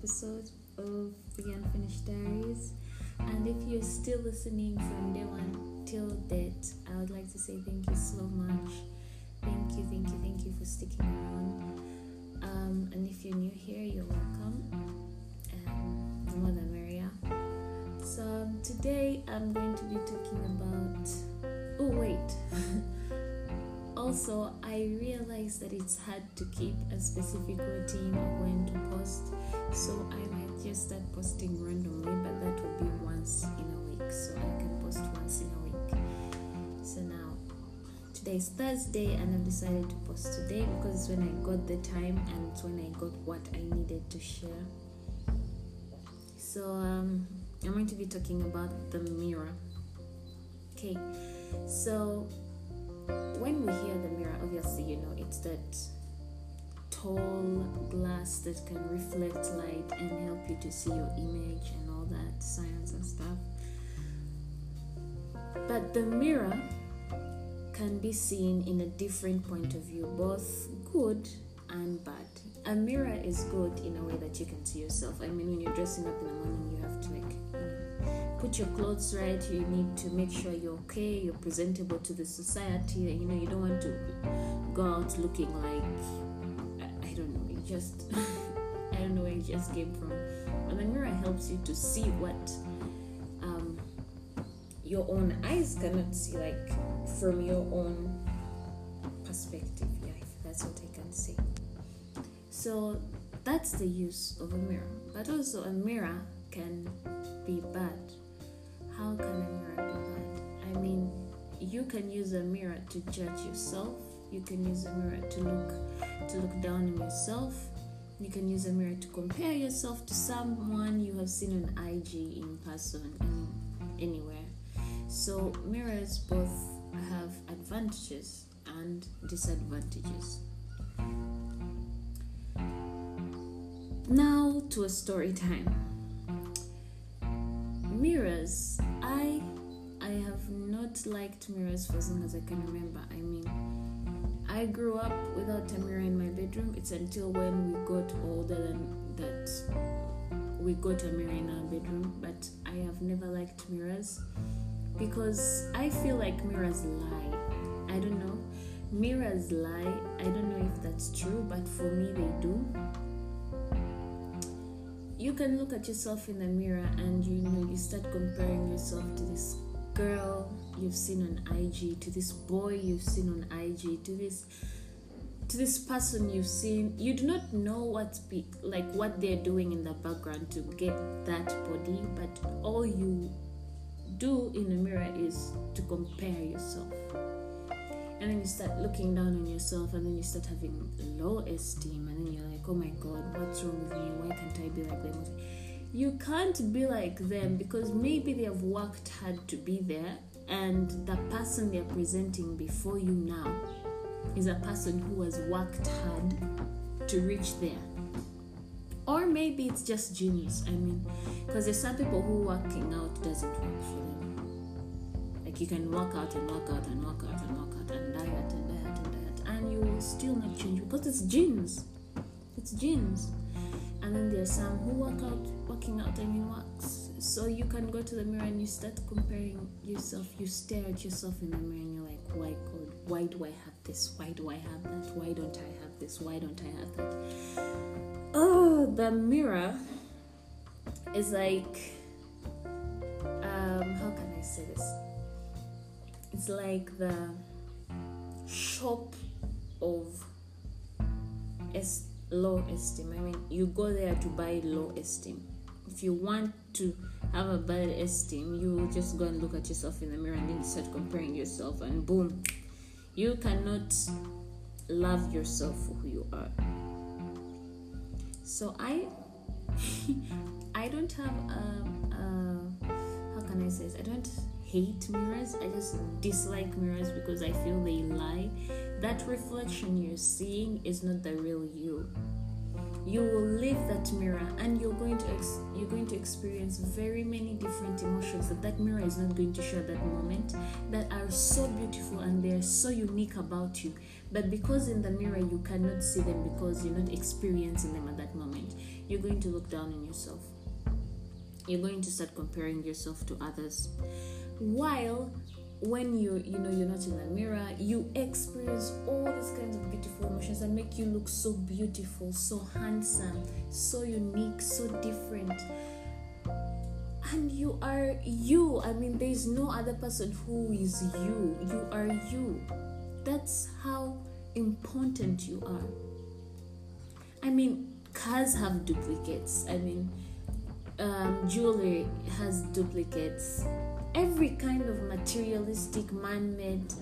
episode of the Unfinished Diaries. And if you're still listening from day one till date, I would like to say thank you so much. Thank you, thank you, thank you for sticking around. Um, and if you're new here, you're welcome. Um, merrier. So um, today I'm going to be talking about. Oh wait. also, I realized that it's hard to keep a specific routine of when to post, so I might just start posting randomly, but that will be once in a week, so I can post once in a week. So now, today is Thursday, and I've decided to post today because it's when I got the time and it's when I got what I needed to share. So, um, I'm going to be talking about the mirror. Okay, so when we hear the mirror, obviously, you know, it's that tall glass that can reflect light and help you to see your image and all that science and stuff. But the mirror can be seen in a different point of view, both good and bad. A mirror is good in a way that you can see yourself. I mean, when you're dressing up in the morning, you have to like put your clothes right you need to make sure you're okay you're presentable to the society you know you don't want to go out looking like i, don't know it just i don't know where it just came from. But the mirror helps you to see what um, your own eyes cannot see like from your own perspective. Yeah that's what i can say. So that's the use of a mirror. But also a mirror can be bad how can a mirror be bad? I mean, you can use a mirror to judge yourself. You can use a mirror to look to look down on yourself. You can use a mirror to compare yourself to someone you have seen on IG in person anywhere. So mirrors both have advantages and disadvantages. Now to a story time mirrors not liked mirrors for as long as i can remember. I mean i grew up without a mirror in my bedroom. It's until when we got older than that we got a mirror in our bedroom. But i have never liked mirrors because i feel like mirrors lie. I don't know. Mirrors lie i don't know if that's true but for me they do. You can look at yourself in the mirror and you know you start comparing yourself to this girl you've seen on IG to this boy you've seen on IG to this to this person you've seen you do not know what be like what they're doing in the background to get that body but all you do in the mirror is to compare yourself. And then you start looking down on yourself and then you start having low esteem and then you're like oh my god what's wrong with me? Why can't i be like them? You can't be like them because maybe they have worked hard to be there and the person they're presenting before you now is a person who has worked hard to reach there. Or maybe it's just genius i mean because there's some people who working out doesn't work for them. Like you can work out and work out and work out and work out and diet and diet and diet and you will still not change because it's genes. It's genes. And then there's some who work out working out and it works so you can go to the mirror and you start comparing yourself. You stare at yourself in the mirror and you're like why god? Why do i have this? Why do i have that? Why don't i have this? Why don't i have that? Oh the mirror is like um how can i say this? It's like the shop of es- low esteem. I mean, you go there to buy low esteem. If you want to have a bad esteem, you just go and look at yourself in the mirror and then start comparing yourself, and boom, you cannot love yourself for who you are. So I, I don't have a, a how can I say this? I don't hate mirrors. I just dislike mirrors because I feel they lie. That reflection you're seeing is not the real you. You will leave that mirror and you're going to ex- you're going to experience very many different emotions that that mirror is not going to show at that moment that are so beautiful and they're so unique about you. But because in the mirror you cannot see them because you're not experiencing them at that moment you're going to look down on yourself. You're going to start comparing yourself to others. While when you you know you're not in the mirror you experience all make you look so beautiful so handsome so unique so different. And you are you. I mean there is no other person who is you. You are you. That's how important you are. I mean cars have duplicates. I mean um, jewelry has duplicates. Every kind of materialistic, man made,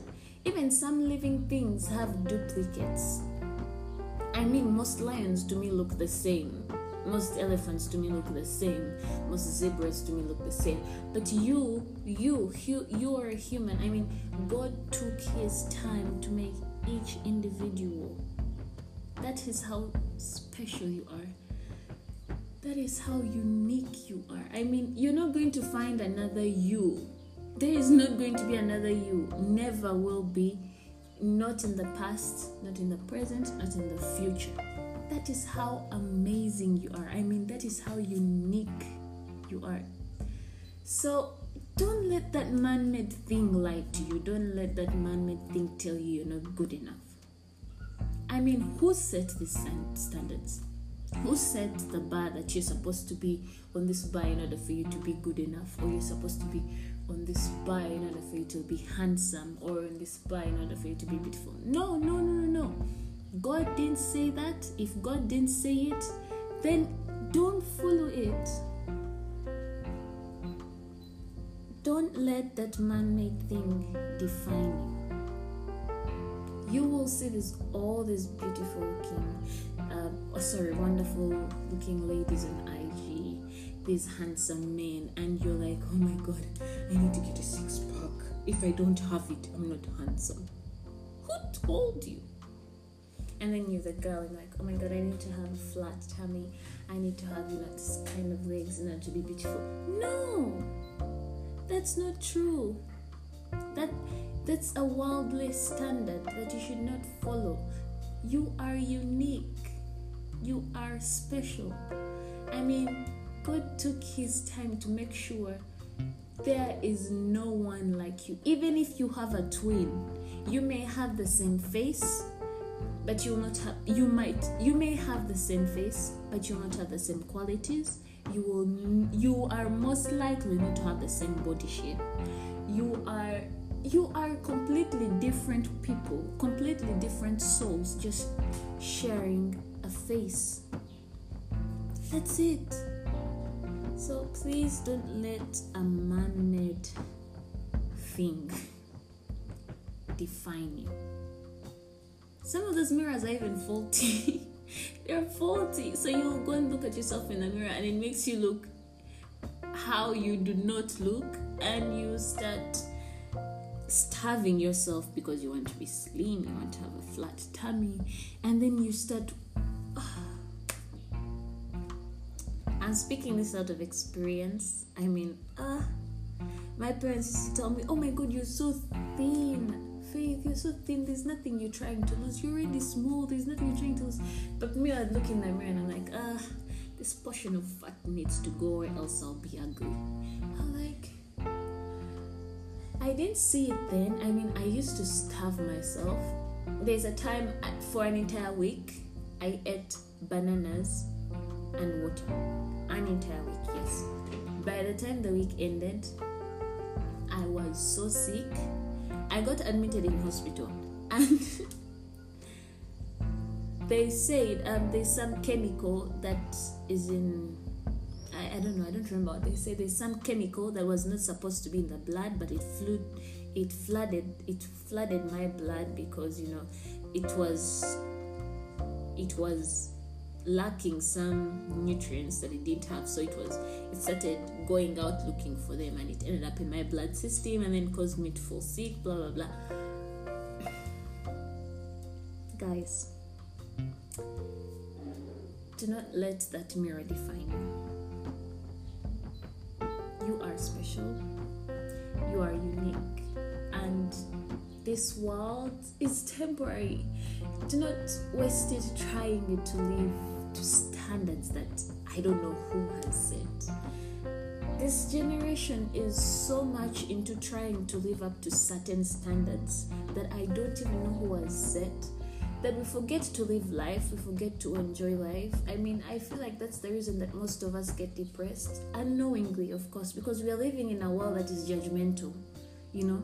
even some living things have duplicates. I mean, most lions to me look the same. Most elephants to me look the same. Most zebras to me look the same. But you, you, you, you are a human. I mean, God took His time to make each individual. That is how special you are. That is how unique you are. I mean, you're not going to find another you. There is not going to be another you. Never will be. Not in the past, not in the present, not in the future. That is how amazing you are. I mean, that is how unique you are. So, don't let that man made thing lie to you. Don't let that man made thing tell you you're not good enough. I mean, who set these standards? Who set the bar that you're supposed to be on this bar in order for you to be good enough, or you're supposed to be on this bar in order for you to be handsome, or on this bar in order for you to be beautiful? No, no, no, no, no. God didn't say that. If God didn't say it, then don't follow it. Don't let that man made thing define you. You will see this all these beautiful looking, uh, oh, sorry, wonderful looking ladies on IG, these handsome men, and you're like, oh my god, I need to get a six pack. If I don't have it, I'm not handsome. Who told you? And then you're the girl and like, oh my god, I need to have a flat tummy. I need to have this kind of legs in order to be beautiful. No, that's not true. That that's a worldly standard that you should not follow. You are unique. You are special. I mean, God took His time to make sure there is no one like you. Even if you have a twin, you may have the same face, but you will not have. You might. You may have the same face, but you will not have the same qualities. You will. You are most likely not to have the same body shape. You are you are completely different people, completely different souls, just sharing a face. That's it. So please don't let a man made thing define you. Some of those mirrors are even faulty. They're faulty. So you'll go and look at yourself in the mirror and it makes you look how you do not look, and you start starving yourself because you want to be slim, you want to have a flat tummy, and then you start. Ah, I'm speaking this out of experience. I mean, uh, my parents used to tell me, "Oh my God, you're so thin." Faith, you're so thin. There's nothing you're trying to lose. You're already small. There's nothing you're trying to lose. But me, I look in the mirror and I'm like, ah, this portion of fat needs to go, or else I'll be ugly. I'm like, I didn't see it then. I mean, I used to starve myself. There's a time for an entire week I ate bananas and water. An entire week, yes. By the time the week ended, I was so sick. I got admitted in hospital and they said um, there's some chemical that is in I, I don't know, I don't remember. They said there's some chemical that was not supposed to be in the blood, but it flew, it flooded, it flooded my blood because you know, it was, it was lacking some nutrients that it didn't have. So it was, it started going out looking for them, and it ended up in my blood system, and then caused me to fall sick. Blah blah blah. Guys, do not let that mirror define you. You are special, you are unique, and this world is temporary. Do not waste it trying to live to standards that I don't know who has set. This generation is so much into trying to live up to certain standards that I don't even know who has set that we forget to live life, we forget to enjoy life. I mean, I feel like that's the reason that most of us get depressed, unknowingly, of course, because we are living in a world that is judgmental. You know,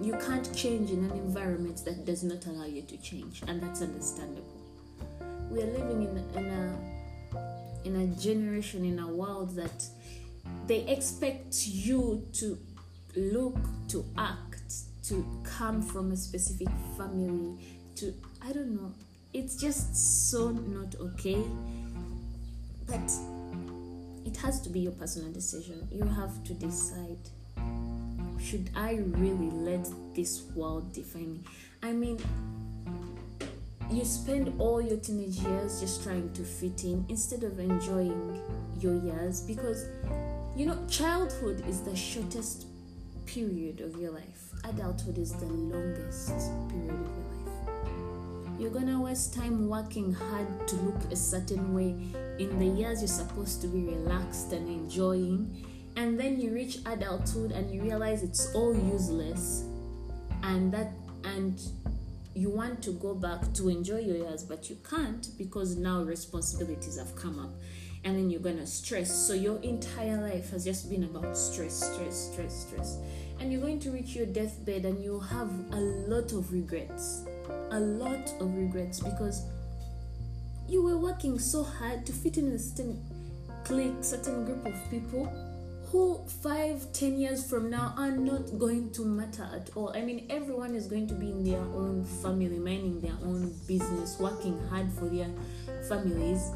you can't change in an environment that does not allow you to change, and that's understandable. We are living in, in a in a generation, in a world that they expect you to look, to act, to come from a specific family, to I don't know. It's just so not okay. But it has to be your personal decision. You have to decide should I really let this world define me? I mean, you spend all your teenage years just trying to fit in instead of enjoying your years because you know, childhood is the shortest period of your life, adulthood is the longest period of your life. You're gonna waste time working hard to look a certain way in the years you're supposed to be relaxed and enjoying, and then you reach adulthood and you realize it's all useless, and that and you want to go back to enjoy your years, but you can't because now responsibilities have come up and then you're gonna stress. So your entire life has just been about stress, stress, stress, stress. And you're going to reach your deathbed and you'll have a lot of regrets a lot of regrets because you were working so hard to fit in a certain clique, certain group of people who five, ten years from now are not going to matter at all. I mean, everyone is going to be in their own family, minding their own business, working hard for their families,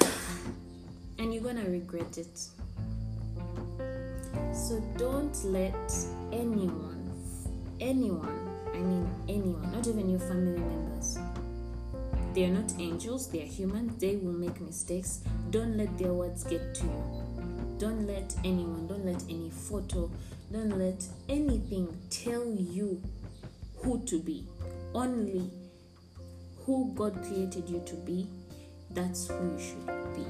and you're gonna regret it. So don't let anyone, anyone I mean anyone, not even your family members. They are not angels, they are human, they will make mistakes. Don't let their words get to you. Don't let anyone, don't let any photo, don't let anything tell you who to be. Only who God created you to be, that's who you should be.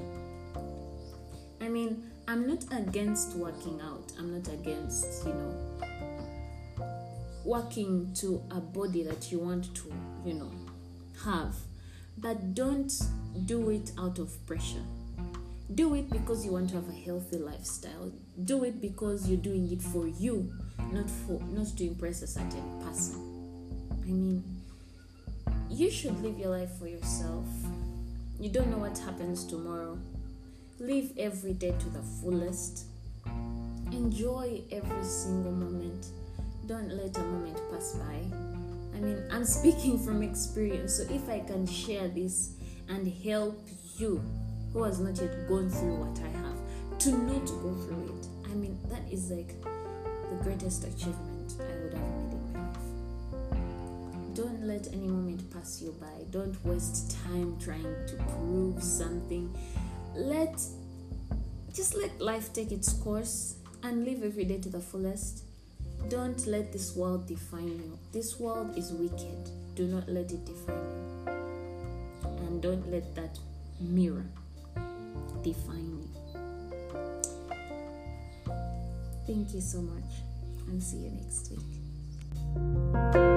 I mean, I'm not against working out, I'm not against, you know, working to a body that you want to, you know, have. But don't do it out of pressure. Do it because you want to have a healthy lifestyle. Do it because you're doing it for you, not for not to impress a certain person. I mean, you should live your life for yourself. You don't know what happens tomorrow. Live every day to the fullest. Enjoy every single moment don't let a moment pass by. I mean, I'm speaking from experience, so if I can share this and help you who has not yet gone through what I have to not go through it, I mean, that is like the greatest achievement I would have made in my life. Don't let any moment pass you by. Don't waste time trying to prove something. Let just let life take its course and live every day to the fullest don't let this world define you. This world is wicked. Do not let it define you. And don't let that mirror define you. Thank you so much and see you next week.